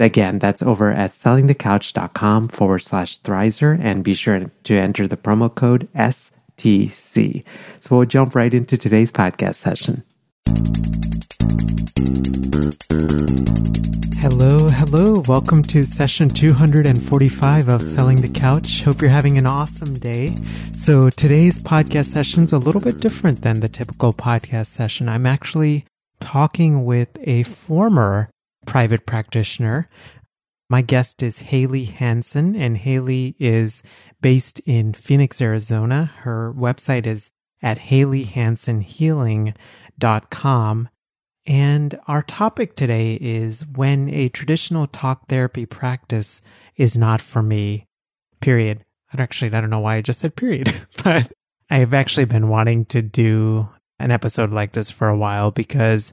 Again, that's over at sellingthecouch.com forward slash Thrizer and be sure to enter the promo code STC. So we'll jump right into today's podcast session. Hello, hello. Welcome to session 245 of Selling the Couch. Hope you're having an awesome day. So today's podcast session is a little bit different than the typical podcast session. I'm actually talking with a former private practitioner. My guest is Haley Hanson, and Haley is based in Phoenix, Arizona. Her website is at haleyhansonhealing.com. And our topic today is when a traditional talk therapy practice is not for me, period. I actually, I don't know why I just said period, but I've actually been wanting to do an episode like this for a while because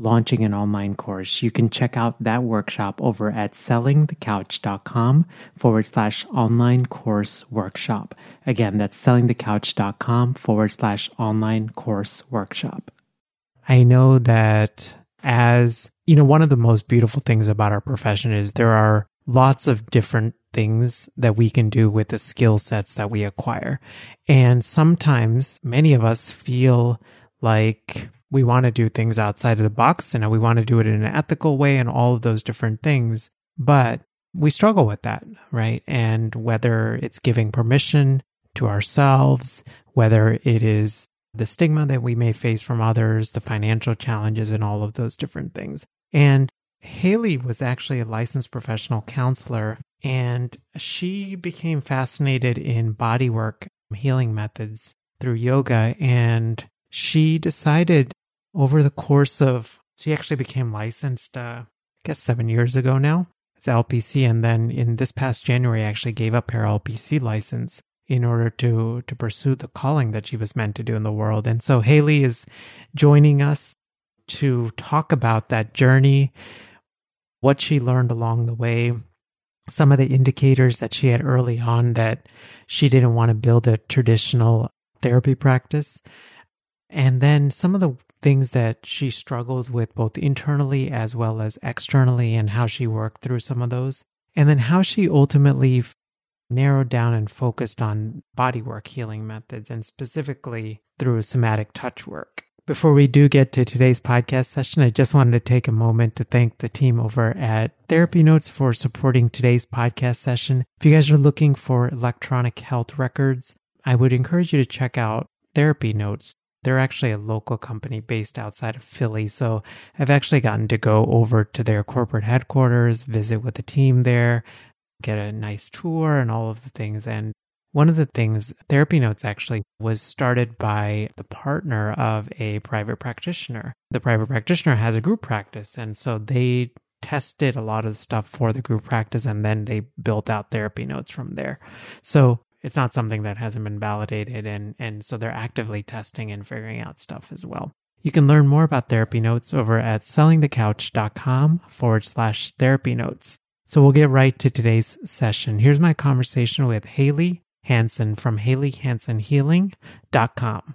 launching an online course, you can check out that workshop over at sellingthecouch.com forward slash online course workshop. Again, that's sellingthecouch.com forward slash online course workshop. I know that as, you know, one of the most beautiful things about our profession is there are lots of different things that we can do with the skill sets that we acquire. And sometimes many of us feel like we want to do things outside of the box and we want to do it in an ethical way and all of those different things. But we struggle with that, right? And whether it's giving permission to ourselves, whether it is the stigma that we may face from others, the financial challenges, and all of those different things. And Haley was actually a licensed professional counselor, and she became fascinated in bodywork healing methods through yoga. And she decided over the course of, she actually became licensed, uh, I guess seven years ago now. It's LPC. And then in this past January, I actually gave up her LPC license in order to, to pursue the calling that she was meant to do in the world. And so Haley is joining us to talk about that journey, what she learned along the way, some of the indicators that she had early on that she didn't want to build a traditional therapy practice. And then some of the things that she struggled with both internally as well as externally and how she worked through some of those. And then how she ultimately narrowed down and focused on bodywork healing methods and specifically through somatic touch work. Before we do get to today's podcast session, I just wanted to take a moment to thank the team over at Therapy Notes for supporting today's podcast session. If you guys are looking for electronic health records, I would encourage you to check out Therapy Notes. They're actually a local company based outside of Philly. So I've actually gotten to go over to their corporate headquarters, visit with the team there, get a nice tour and all of the things. And one of the things, Therapy Notes actually was started by the partner of a private practitioner. The private practitioner has a group practice. And so they tested a lot of the stuff for the group practice and then they built out Therapy Notes from there. So it's not something that hasn't been validated and and so they're actively testing and figuring out stuff as well you can learn more about therapy notes over at sellingthecouch.com forward slash therapy notes so we'll get right to today's session here's my conversation with haley hanson from haleyhansonhealing.com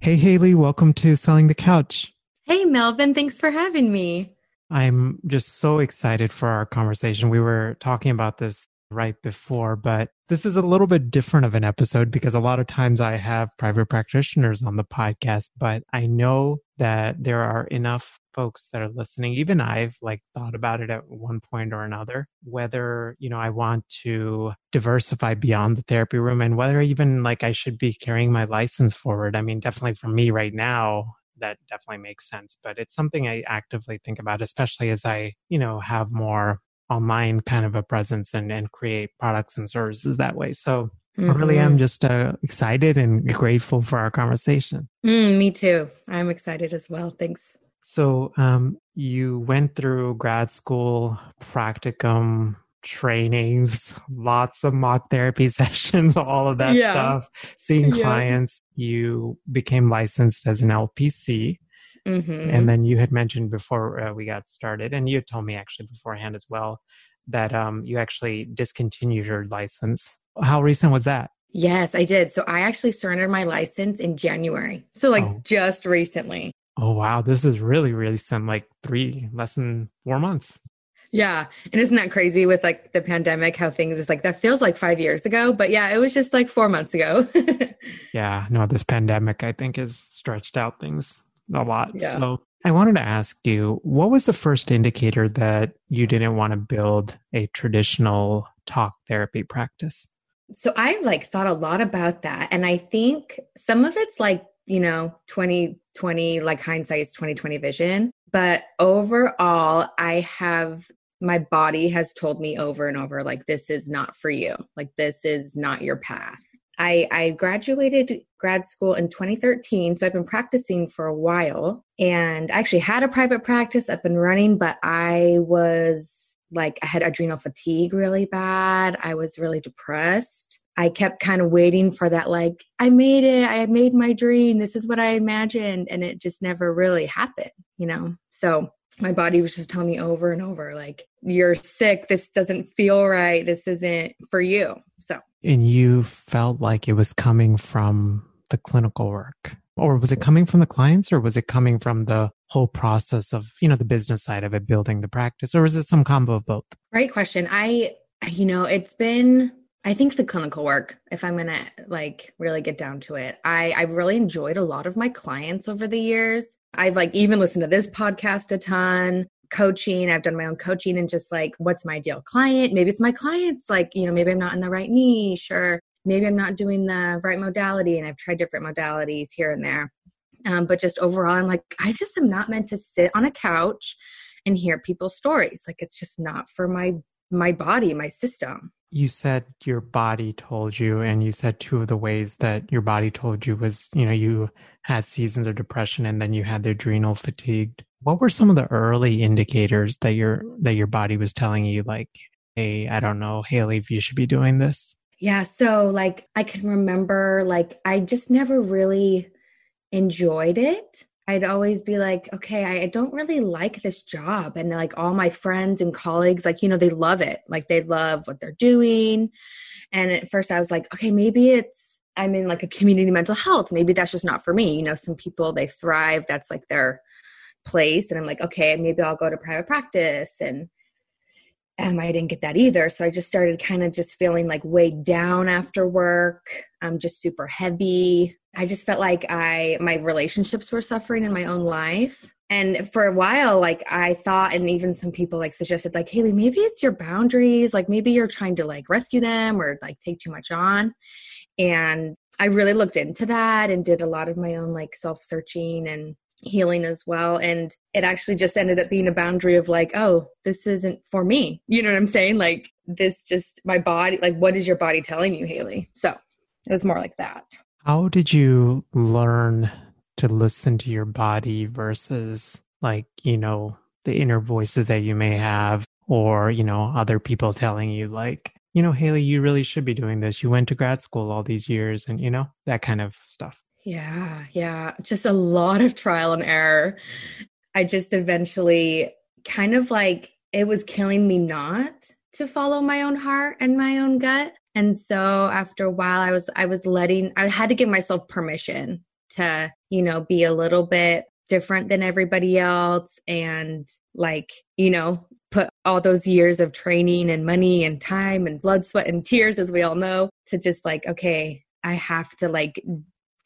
Hey, Haley, welcome to Selling the Couch. Hey, Melvin, thanks for having me. I'm just so excited for our conversation. We were talking about this right before, but this is a little bit different of an episode because a lot of times I have private practitioners on the podcast, but I know that there are enough folks that are listening. Even I've like thought about it at one point or another, whether, you know, I want to diversify beyond the therapy room and whether even like I should be carrying my license forward. I mean, definitely for me right now, that definitely makes sense. But it's something I actively think about, especially as I, you know, have more online kind of a presence and, and create products and services that way. So mm-hmm. I really am mm-hmm. just uh, excited and grateful for our conversation. Mm, me too. I'm excited as well. Thanks. So um, you went through grad school, practicum, trainings, lots of mock therapy sessions, all of that yeah. stuff, seeing yeah. clients. You became licensed as an LPC. Mm-hmm. And then you had mentioned before uh, we got started, and you had told me actually beforehand as well that um, you actually discontinued your license. How recent was that? Yes, I did. So I actually surrendered my license in January. So, like, oh. just recently. Oh, wow. This is really, really some like three, less than four months. Yeah. And isn't that crazy with like the pandemic, how things is like that feels like five years ago. But yeah, it was just like four months ago. yeah. No, this pandemic, I think, has stretched out things a lot. Yeah. So I wanted to ask you, what was the first indicator that you didn't want to build a traditional talk therapy practice? So I've like thought a lot about that. And I think some of it's like, you know, 2020, like hindsight is 2020 vision. But overall, I have my body has told me over and over like this is not for you like this is not your path I, I graduated grad school in 2013 so i've been practicing for a while. And I actually had a private practice up and running but i was like i had adrenal fatigue really bad. I was really depressed. I kept kind of waiting for that like i made it. I had made my dream. This is what i imagined. And it just never really happened you know? So my body was just telling me over and over like you're sick. This doesn't feel right. This isn't for you. So. And you felt like it was coming from the clinical work? Or was it coming from the clients? Or was it coming from the whole process of you know the business side of it building the practice? Or was it some combo of both? Great question. I you know it's been I think the clinical work, if I'm gonna like really get down to it, I I've really enjoyed a lot of my clients over the years. I've like even listened to this podcast a ton, coaching. I've done my own coaching and just like, what's my ideal client? Maybe it's my clients, like you know, maybe I'm not in the right niche, or maybe I'm not doing the right modality, and I've tried different modalities here and there. Um, but just overall, I'm like, I just am not meant to sit on a couch and hear people's stories. Like it's just not for my my body, my system. You said your body told you, and you said two of the ways that your body told you was, you know, you had seasons of depression and then you had the adrenal fatigue. What were some of the early indicators that your that your body was telling you, like, hey, I don't know, Haley, if you should be doing this? Yeah. So like I can remember like I just never really enjoyed it. I'd always be like, okay, I, don't really like this job. And like all my friends and colleagues, like, you know, they love it. Like they love what they're doing. And at first I was like, okay, maybe it's, I'm in like a community mental health. Maybe that's just not for me. You know, some people, they thrive. That's like their place. And I'm like, okay, maybe I'll go to private practice. And, and I didn't get that either. So I just started kind of just feeling like weighed down after work. I'm just super heavy I just felt like I my relationships were suffering in my own life. And for a while, like I thought, and even some people like suggested, like, Haley, maybe it's your boundaries. Like maybe you're trying to like rescue them or like take too much on. And I really looked into that and did a lot of my own like self searching and healing as well. And it actually just ended up being a boundary of like, oh, this isn't for me. You know what I'm saying? Like, this just my body, like, what is your body telling you, Haley? So it was more like that. How did you learn to listen to your body versus like, you know, the inner voices that you may have or, you know, other people telling you like, you know, Haley, you really should be doing this. You went to grad school all these years and, you know, that kind of stuff. Yeah, yeah. Just a lot of trial and error. I just eventually kind of like it was killing me not to follow my own heart and my own gut. And so after a while I was I was letting I had to give myself permission to you know, be a little bit different than everybody else and like, you know, put all those years of training and money and time and blood, sweat, and tears, as we all know, to just like, okay, I have to like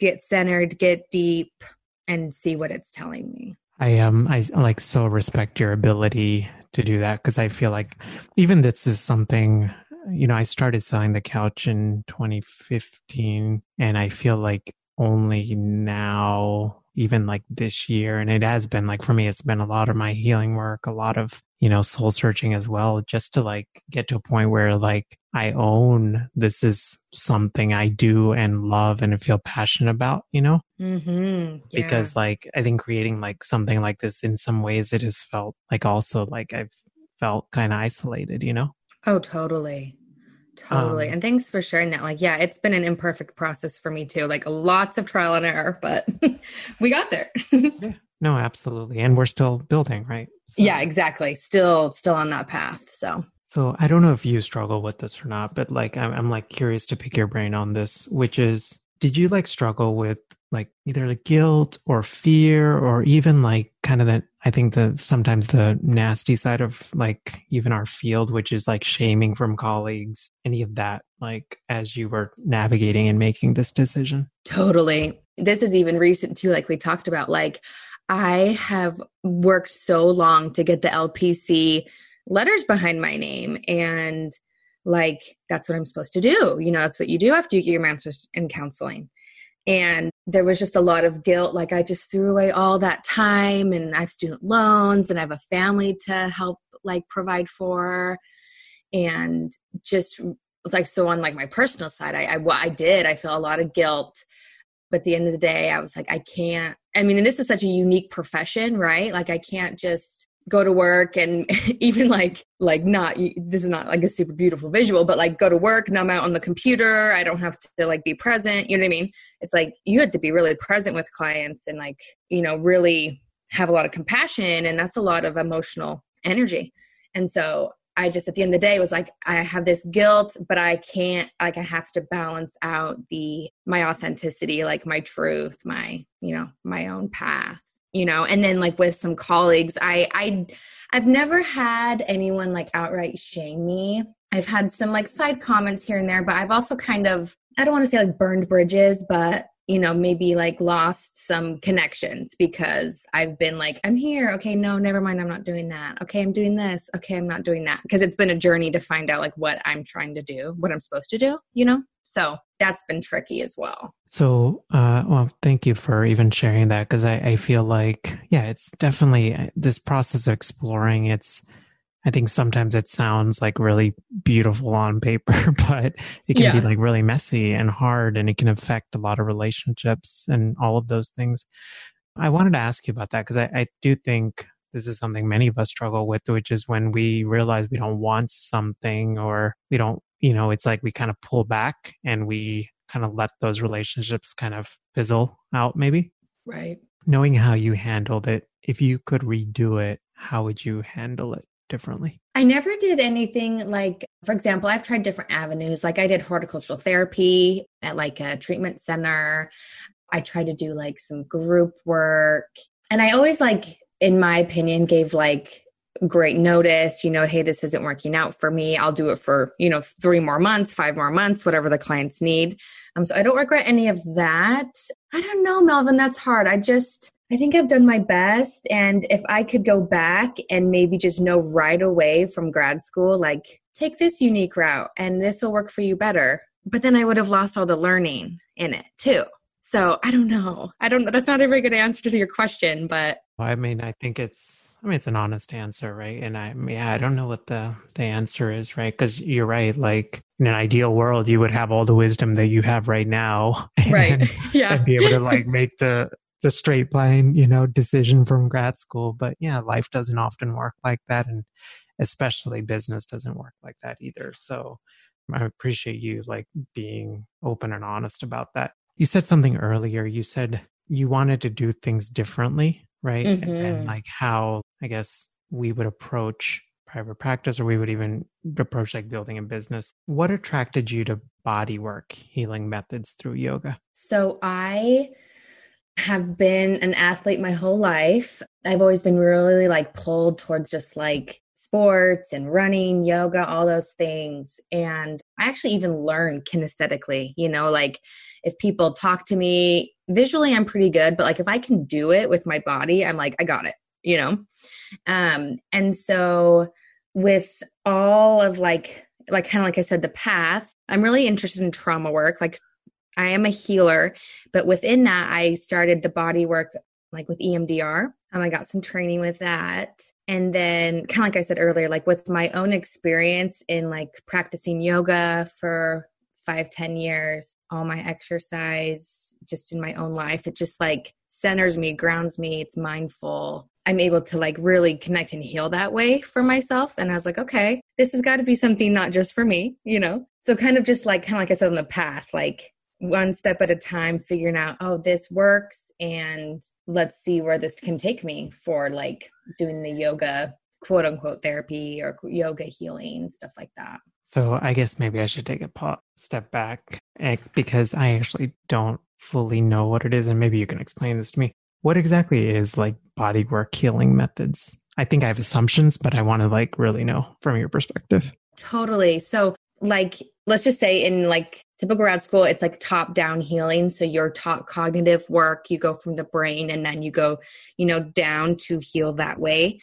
get centered, get deep, and see what it's telling me. I um I like so respect your ability to do that because I feel like even this is something you know I started selling the couch in 2015 and I feel like only now even like this year and it has been like for me it's been a lot of my healing work a lot of you know soul searching as well just to like get to a point where like i own this is something i do and love and feel passionate about you know mm-hmm. yeah. because like i think creating like something like this in some ways it has felt like also like i've felt kind of isolated you know oh totally Totally. Um, and thanks for sharing that. Like, yeah, it's been an imperfect process for me too. Like lots of trial and error, but we got there. yeah. No, absolutely. And we're still building, right? So, yeah, exactly. Still still on that path. So So I don't know if you struggle with this or not, but like I'm, I'm like curious to pick your brain on this, which is did you like struggle with like either the guilt or fear or even like kind of that i think the sometimes the nasty side of like even our field which is like shaming from colleagues any of that like as you were navigating and making this decision? Totally. This is even recent too like we talked about like i have worked so long to get the lpc letters behind my name and like that's what i'm supposed to do. You know that's what you do after you get your master's in counseling. And there was just a lot of guilt like i just threw away all that time and i have student loans and i have a family to help like provide for. And just like so on like my personal side i i, I did. I feel a lot of guilt. But at the end of the day i was like i can't i mean and this is such a unique profession right? Like i can't just go to work and even like like not this is not like a super beautiful visual but like go to work i'm out on the computer. I don't have to like be present. You know what i mean? It's like you had to be really present with clients and like you know really have a lot of compassion and that's a lot of emotional energy. And so i just at the end of the day was like i have this guilt but i can't like i have to balance out the my authenticity like my truth my you know my own path you know and then like with some colleagues i i i've never had anyone like outright shame me. I've had some like side comments here and there but i've also kind of i don't want to say like burned bridges but you know maybe like lost some connections because i've been like i'm here. Okay no never mind. I'm not doing that. Okay i'm doing this. Okay i'm not doing that. Because it's been a journey to find out like what i'm trying to do what i'm supposed to do you know so that's been tricky as well. So, uh, well, thank you for even sharing that because I, I feel like, yeah, it's definitely uh, this process of exploring. It's, I think sometimes it sounds like really beautiful on paper, but it can yeah. be like really messy and hard and it can affect a lot of relationships and all of those things. I wanted to ask you about that because I, I do think this is something many of us struggle with, which is when we realize we don't want something or we don't you know, it's like we kind of pull back and we kind of let those relationships kind of fizzle out, maybe. Right. Knowing how you handled it, if you could redo it, how would you handle it differently? I never did anything like, for example, I've tried different avenues. Like I did horticultural therapy at like a treatment center. I tried to do like some group work. And I always like, in my opinion, gave like great notice, you know, hey, this isn't working out for me. I'll do it for, you know, three more months, five more months, whatever the clients need. Um, so I don't regret any of that. I don't know, Melvin, that's hard. I just, I think I've done my best. And if I could go back and maybe just know right away from grad school, like, take this unique route and this will work for you better. But then I would have lost all the learning in it too. So I don't know. I don't. That's not a very good answer to your question, but. I mean, I think it's I mean, it's an honest answer, right? And I, yeah, I don't know what the the answer is, right? Because you're right. Like in an ideal world, you would have all the wisdom that you have right now, right? yeah, and be able to like make the the straight line, you know, decision from grad school. But yeah, life doesn't often work like that, and especially business doesn't work like that either. So I appreciate you like being open and honest about that. You said something earlier. You said you wanted to do things differently right? Mm-hmm. And, and, like how I guess we would approach private practice or we would even approach like building a business. What attracted you to body work healing methods through yoga? So I have been an athlete my whole life. I've always been really like pulled towards just like sports and running, yoga, all those things. And I actually even learn kinesthetically, you know, like if people talk to me visually, I'm pretty good, but like if I can do it with my body, I'm like, I got it, you know? Um, and so with all of like, like kind of like I said, the path, I'm really interested in trauma work. Like I am a healer, but within that, I started the body work like with EMDR. Um, I got some training with that. And then, kind of like I said earlier, like with my own experience in like practicing yoga for five, ten years, all my exercise just in my own life, it just like centers me, grounds me, it's mindful. I'm able to like really connect and heal that way for myself. And I was like, okay, this has got to be something not just for me, you know? So kind of just like, kind of like I said on the path, like one step at a time, figuring out, oh, this works. And let's see where this can take me for like doing the yoga, quote unquote therapy or yoga healing, stuff like that. So I guess maybe I should take a step back Eh, because I actually don't fully know what it is. And maybe you can explain this to me. What exactly is like body work healing methods? I think I have assumptions, but I want to like really know from your perspective. Totally. So like let's just say in like typical grad school it's like top down healing so you're taught cognitive work you go from the brain and then you go you know down to heal that way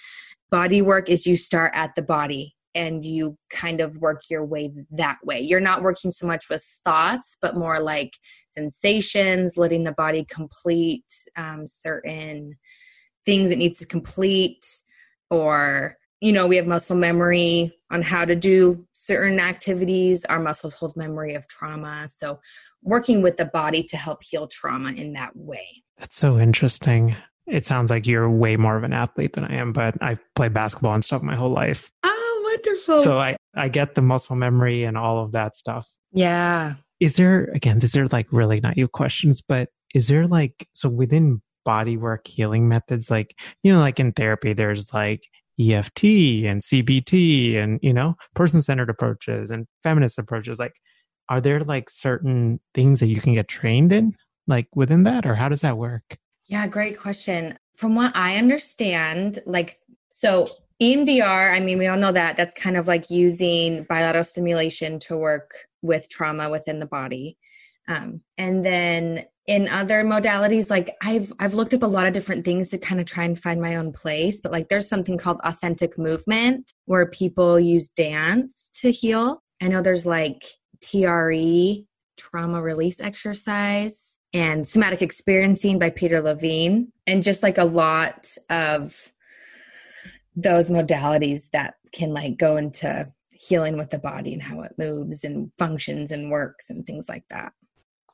body work is you start at the body and you kind of work your way that way you're not working so much with thoughts but more like sensations letting the body complete um, certain things it needs to complete or you know, we have muscle memory on how to do certain activities. Our muscles hold memory of trauma. So, working with the body to help heal trauma in that way. That's so interesting. It sounds like you're way more of an athlete than I am, but I've played basketball and stuff my whole life. Wonderful. So I, I get the muscle memory and all of that stuff. Yeah. Is there, again, these are like really not you questions, but is there like, so within body work healing methods, like, you know, like in therapy, there's like EFT and CBT and, you know, person centered approaches and feminist approaches. Like, are there like certain things that you can get trained in, like within that, or how does that work? Yeah, great question. From what I understand, like, so EMDR, I mean, we all know that that's kind of like using bilateral stimulation to work with trauma within the body. Um, and then in other modalities like i've i've looked up a lot of different things to kind of try and find my own place but like there's something called authentic movement where people use dance to heal i know there's like tre trauma release exercise and somatic experiencing by peter levine and just like a lot of those modalities that can like go into healing with the body and how it moves and functions and works and things like that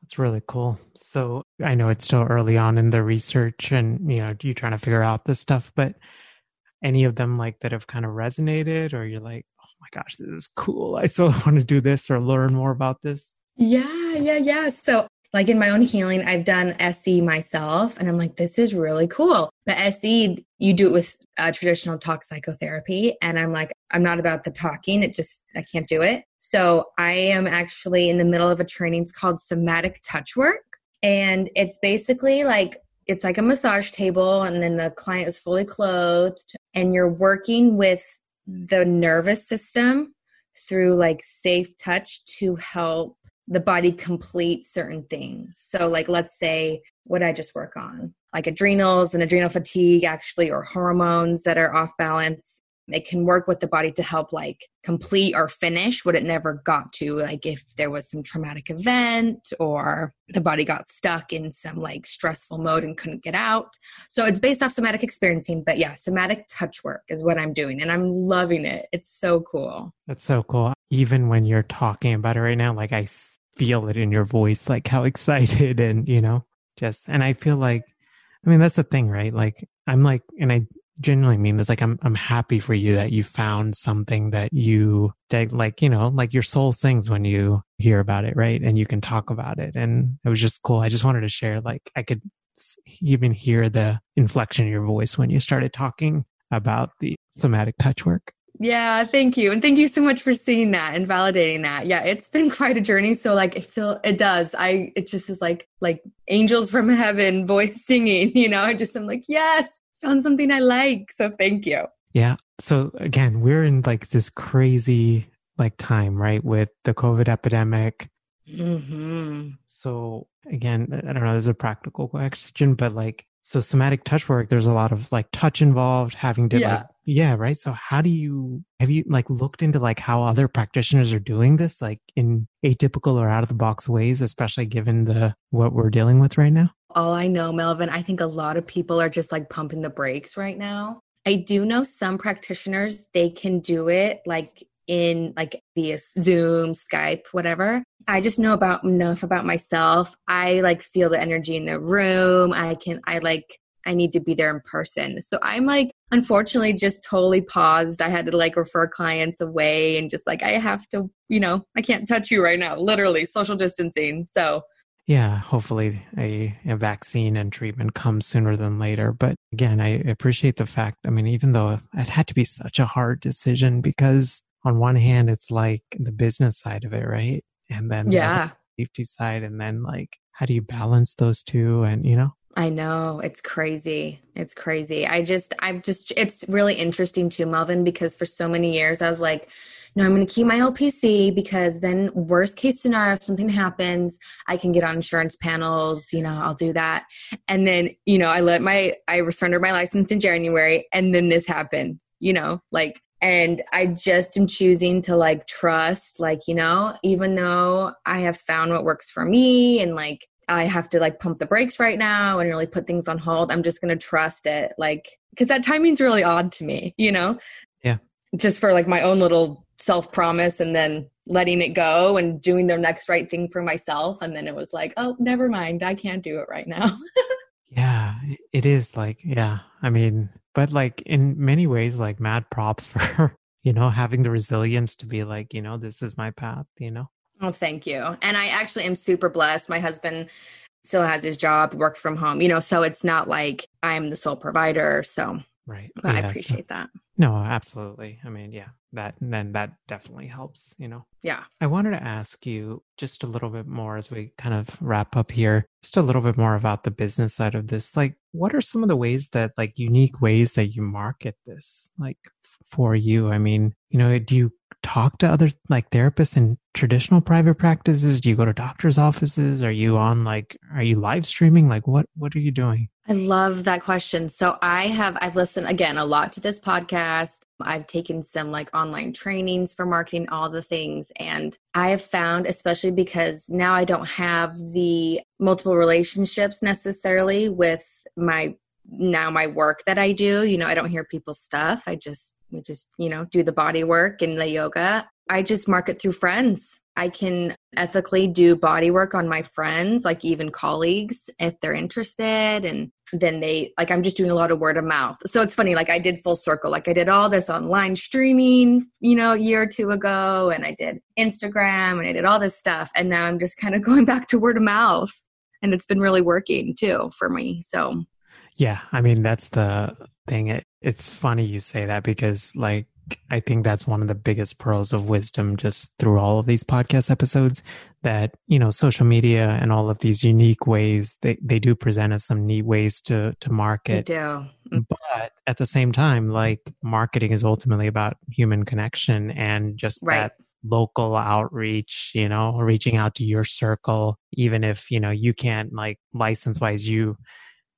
it's really cool. So I know it's still early on in the research and, you know, you trying to figure out this stuff, but any of them like that have kind of resonated or you're like, oh my gosh, this is cool. I still want to do this or learn more about this? Yeah, yeah, yeah. So like in my own healing, I've done SE myself and I'm like, this is really cool. But SE, you do it with uh, traditional talk psychotherapy. And I'm like, I'm not about the talking. It just, I can't do it. So I am actually in the middle of a training. It's called somatic touch work. And it's basically like, it's like a massage table and then the client is fully clothed and you're working with the nervous system through like safe touch to help the body complete certain things. So, like, let's say, what I just work on, like adrenals and adrenal fatigue, actually, or hormones that are off balance. It can work with the body to help, like, complete or finish what it never got to. Like, if there was some traumatic event or the body got stuck in some like stressful mode and couldn't get out. So, it's based off somatic experiencing. But yeah, somatic touch work is what I'm doing, and I'm loving it. It's so cool. That's so cool. Even when you're talking about it right now, like, I feel it in your voice, like how excited and, you know, just, and I feel like, I mean, that's the thing, right? Like, I'm like, and I genuinely mean this, like, I'm, I'm happy for you that you found something that you, like, you know, like your soul sings when you hear about it, right? And you can talk about it. And it was just cool. I just wanted to share, like, I could even hear the inflection in your voice when you started talking about the somatic touch work. Yeah, thank you. And thank you so much for seeing that and validating that. Yeah, it's been quite a journey. So like I feel it does. I it just is like like angels from heaven voice singing, you know. I just I'm like, yes, found something I like. So thank you. Yeah. So again, we're in like this crazy like time, right? With the COVID epidemic. Mm-hmm. So again, I don't know, there's a practical question, but like so somatic touch work there's a lot of like touch involved having to Yeah. like yeah right so how do you have you like looked into like how other practitioners are doing this like in atypical or out of the box ways especially given the what we're dealing with right now All I know, Melvin, I think a lot of people are just like pumping the brakes right now. I do know some practitioners, they can do it like in like via Zoom, Skype, whatever. I just know about enough about myself. I like feel the energy in the room. I can, I like, I need to be there in person. So I'm like, unfortunately, just totally paused. I had to like refer clients away and just like, I have to, you know, I can't touch you right now, literally social distancing. So yeah hopefully a, a vaccine and treatment comes sooner than later but again i appreciate the fact i mean even though it had to be such a hard decision because on one hand it's like the business side of it right and then the yeah. safety side and then like how do you balance those two and you know I know it's crazy. It's crazy. I just, I've just, it's really interesting too, Melvin, because for so many years I was like, no, I'm going to keep my LPC because then, worst case scenario, if something happens, I can get on insurance panels. You know, I'll do that. And then, you know, I let my, I surrendered my license in January, and then this happens. You know, like, and I just am choosing to like trust, like, you know, even though I have found what works for me and like I have to like pump the brakes right now and really put things on hold. I'm just going to trust it. Like, cause that timing's really odd to me, you know? Yeah. Just for like my own little self promise and then letting it go and doing the next right thing for myself. And then it was like, oh, never mind. I can't do it right now. Yeah, it is like, yeah. I mean, but like in many ways, like mad props for, you know, having the resilience to be like, you know, this is my path, you know? Oh, thank you. And I actually am super blessed. My husband still has his job, work from home, you know, so it's not like I'm the sole provider. So Right. I Yeah, so- appreciate that. No, absolutely. I mean, yeah, that, then that definitely helps, you know? Yeah. I wanted to ask you just a little bit more as we kind of wrap up here, just a little bit more about the business side of this. Like, what are some of the ways that, like, unique ways that you market this, like, f- for you? I mean, you know, do you talk to other, like, therapists in traditional private practices? Do you go to doctor's offices? Are you on, like, are you live streaming? Like, what, what are you doing? I love that question. So I have I've listened again a lot to this podcast. I've taken some like online trainings for marketing, all the things. And I have found, especially because now I don't have the multiple relationships necessarily with my now my work that I do. You know, I don't hear people's stuff. I just we just, you know, do the body work and the yoga. I just market through friends. I can ethically do body work on my friends, like even colleagues, if they're interested. And then they, like, I'm just doing a lot of word of mouth. So it's funny, like, I did full circle. Like, I did all this online streaming, you know, a year or two ago, and I did Instagram and I did all this stuff. And now I'm just kind of going back to word of mouth. And it's been really working too for me. So, Yeah, I mean that's the thing. It, it's funny you say that because like I think that's one of the biggest pearls of wisdom just through all of these podcast episodes that you know social media and all of these unique ways they they do present us some neat ways to to market. do. Mm. But at the same time, like marketing is ultimately about human connection and just Right. that local outreach, you know, reaching out to your circle, even if, you know, you can't like license wise, you,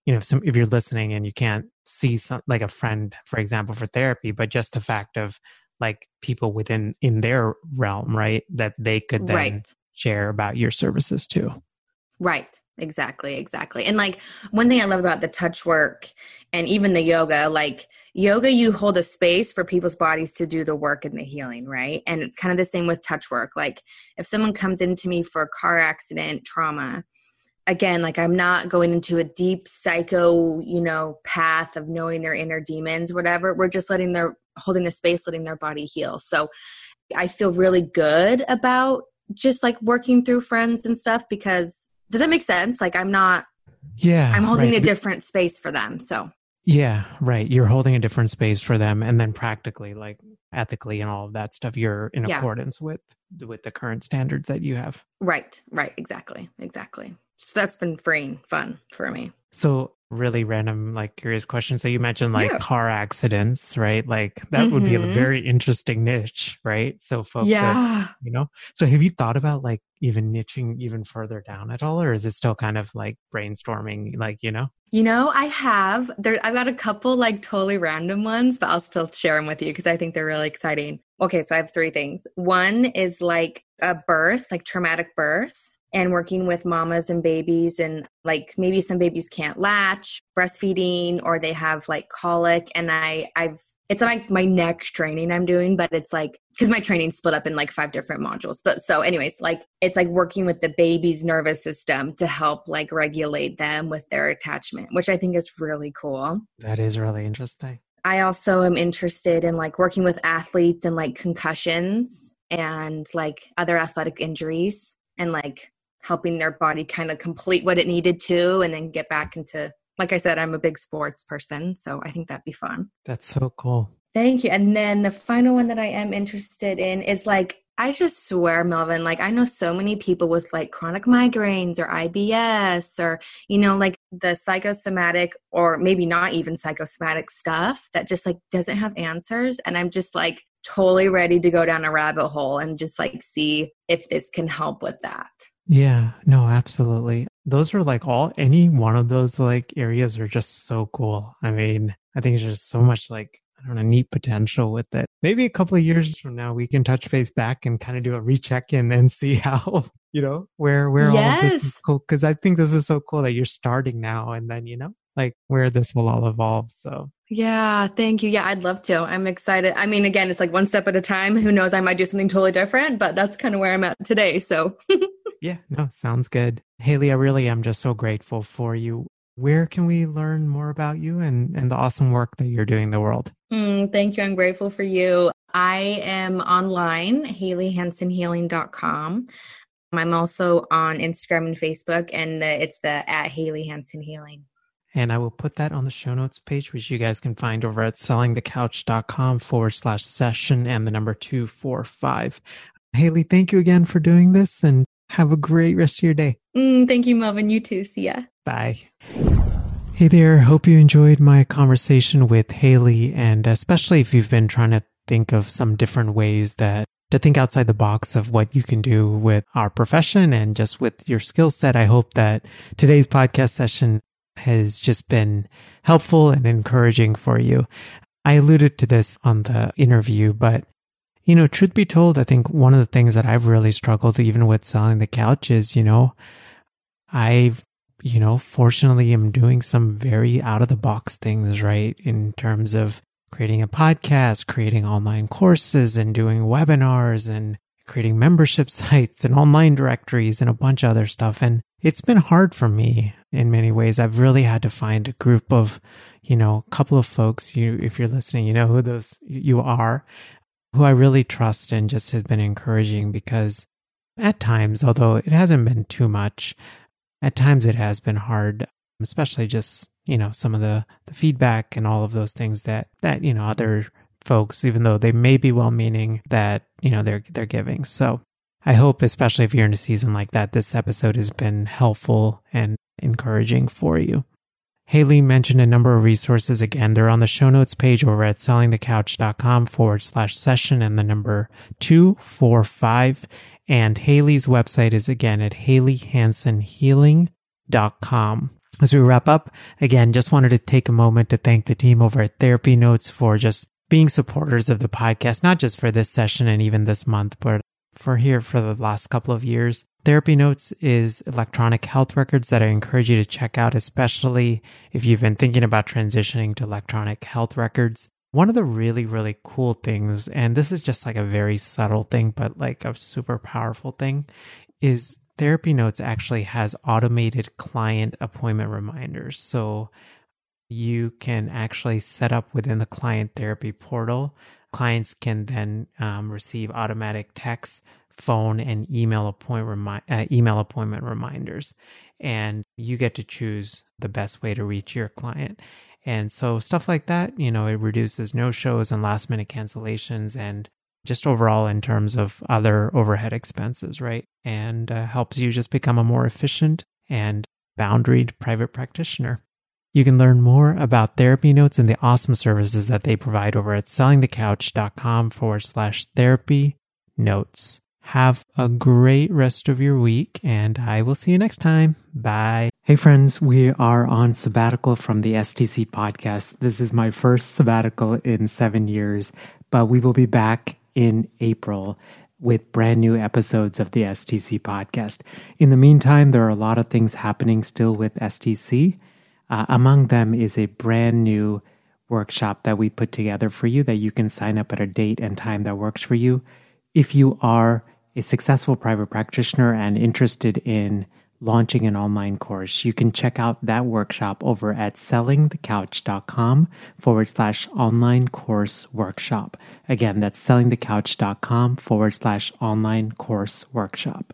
you know, if, some, if you're listening and you can't see some, like a friend, for example, for therapy, but just the fact of like people within, in their realm, right. That they could then Right. share about your services too. Right. Exactly. Exactly. And like one thing I love about the touch work and even the yoga, like yoga, you hold a space for people's bodies to do the work and the healing, right? And it's kind of the same with touch work. Like if someone comes into me for a car accident trauma, again, like I'm not going into a deep psycho, you know, path of knowing their inner demons, whatever. We're just letting their holding the space, letting their body heal. So I feel really good about just like working through friends and stuff because does that make sense? Like I'm not Yeah. I'm holding right. a different space for them. So Yeah, right. You're holding a different space for them, and then practically, like ethically, and all of that stuff, you're in Yeah. accordance with with the current standards that you have. Right, right, exactly, exactly. So that's been freeing fun for me. So, really random, like curious question. So, you mentioned like Yeah. car accidents, right? Like that would be a Mhm. very interesting niche, right? So, folks, that, yeah. you know. So, have you thought about like even niching even further down at all, or is it still kind of like brainstorming, like you know? You know, I have there. I've got a couple like totally random ones, but I'll still share them with you because I think they're really exciting. Okay, so I have three things. One is like a birth, like traumatic birth, and working with mamas and babies, and like maybe some babies can't latch, breastfeeding, or they have like colic, and I I've it's like my next training I'm doing, but it's like because my training split up in like five different modules. But so, anyways, like it's like working with the baby's nervous system to help like regulate them with their attachment, which I think is really cool. That is really interesting. I also am interested in like working with athletes and like concussions and like other athletic injuries and like helping their body kind of complete what it needed to and then get back into like I said, I'm a big sports person, so I think that'd be fun. That's so cool. Thank you. And then the final one that I am interested in is like, I just swear, Melvin, like I know so many people with like chronic migraines or IBS or, you know, like the psychosomatic or maybe not even psychosomatic stuff that just like doesn't have answers. And I'm just like totally ready to go down a rabbit hole and just like see if this can help with that. Yeah, no, absolutely. Those are like all any one of those like areas are just so cool. I mean, I think there's just so much like I don't know, neat potential with it. Maybe a couple of years from now we can touch base back and kind of do a recheck in and see how, you know, where where all of this is cool. Cause I think this is so cool that you're starting now and then, you know, like where this will all evolve. So Yeah, thank you. Yeah, I'd love to. I'm excited. I mean, again, it's like one step at a time. Who knows? I might do something totally different, but that's kind of where I'm at today. So, yeah, no, sounds good. Haley, I really am just so grateful for you. Where can we learn more about you and, and the awesome work that you're doing in the world? Mm, thank you. I'm grateful for you. I am online, HaleyHansonHealing.com. I'm also on Instagram and Facebook, and the, it's the at Haley Hanson Healing. And I will put that on the show notes page, which you guys can find over at sellingthecouch.com forward slash session and the number 245. Haley, thank you again for doing this and have a great rest of your day. Mm, thank you, Melvin. You too. See ya. Bye. Hey there. Hope you enjoyed my conversation with Haley, and especially if you've been trying to think of some different ways that to think outside the box of what you can do with our profession and just with your skill set. I hope that today's podcast session has just been helpful and encouraging for you. I alluded to this on the interview, but you know, truth be told, I think one of the things that I've really struggled even with selling the couch is, you know, I've, you know, fortunately am doing some very out of the box things, right? In terms of creating a podcast, creating online courses and doing webinars and creating membership sites and online directories and a bunch of other stuff. And it's been hard for me in many ways. I've really had to find a group of, you know, a couple of folks, you, if you're listening, you know who those you are, who I really trust and just has been encouraging because at times, although it hasn't been too much, at times it has been hard, especially just, you know, some of the, the feedback and all of those things that, that, you know, other folks, even though they may be well meaning that, you know, they're, they're giving. So I hope, especially if you're in a season like that, this episode has been helpful and encouraging for you. Haley mentioned a number of resources. Again, they're on the show notes page over at sellingthecouch.com forward slash session and the number 245. And Haley's website is again at haleyhansonhealing.com. As we wrap up, again, just wanted to take a moment to thank the team over at Therapy Notes for just being supporters of the podcast, not just for this session and even this month, but for here for the last couple of years. Therapy Notes is electronic health records that I encourage you to check out, especially if you've been thinking about transitioning to electronic health records. One of the really, really cool things, and this is just like a very subtle thing, but like a super powerful thing, is Therapy Notes actually has automated client appointment reminders. So you can actually set up within the client therapy portal. Clients can then um, receive automatic text, phone, and email appointment remi- uh, email appointment reminders, and you get to choose the best way to reach your client. And so stuff like that, you know, it reduces no shows and last minute cancellations and just overall in terms of other overhead expenses, right? And uh, helps you just become a more efficient and boundaried private practitioner. You can learn more about therapy notes and the awesome services that they provide over at sellingthecouch.com forward slash therapy notes. Have a great rest of your week, and I will see you next time. Bye. Hey, friends, we are on sabbatical from the STC podcast. This is my first sabbatical in seven years, but we will be back in April with brand new episodes of the STC podcast. In the meantime, there are a lot of things happening still with STC. Uh, among them is a brand new workshop that we put together for you that you can sign up at a date and time that works for you. If you are a successful private practitioner and interested in launching an online course, you can check out that workshop over at sellingthecouch.com forward slash online course workshop. Again, that's sellingthecouch.com forward slash online course workshop.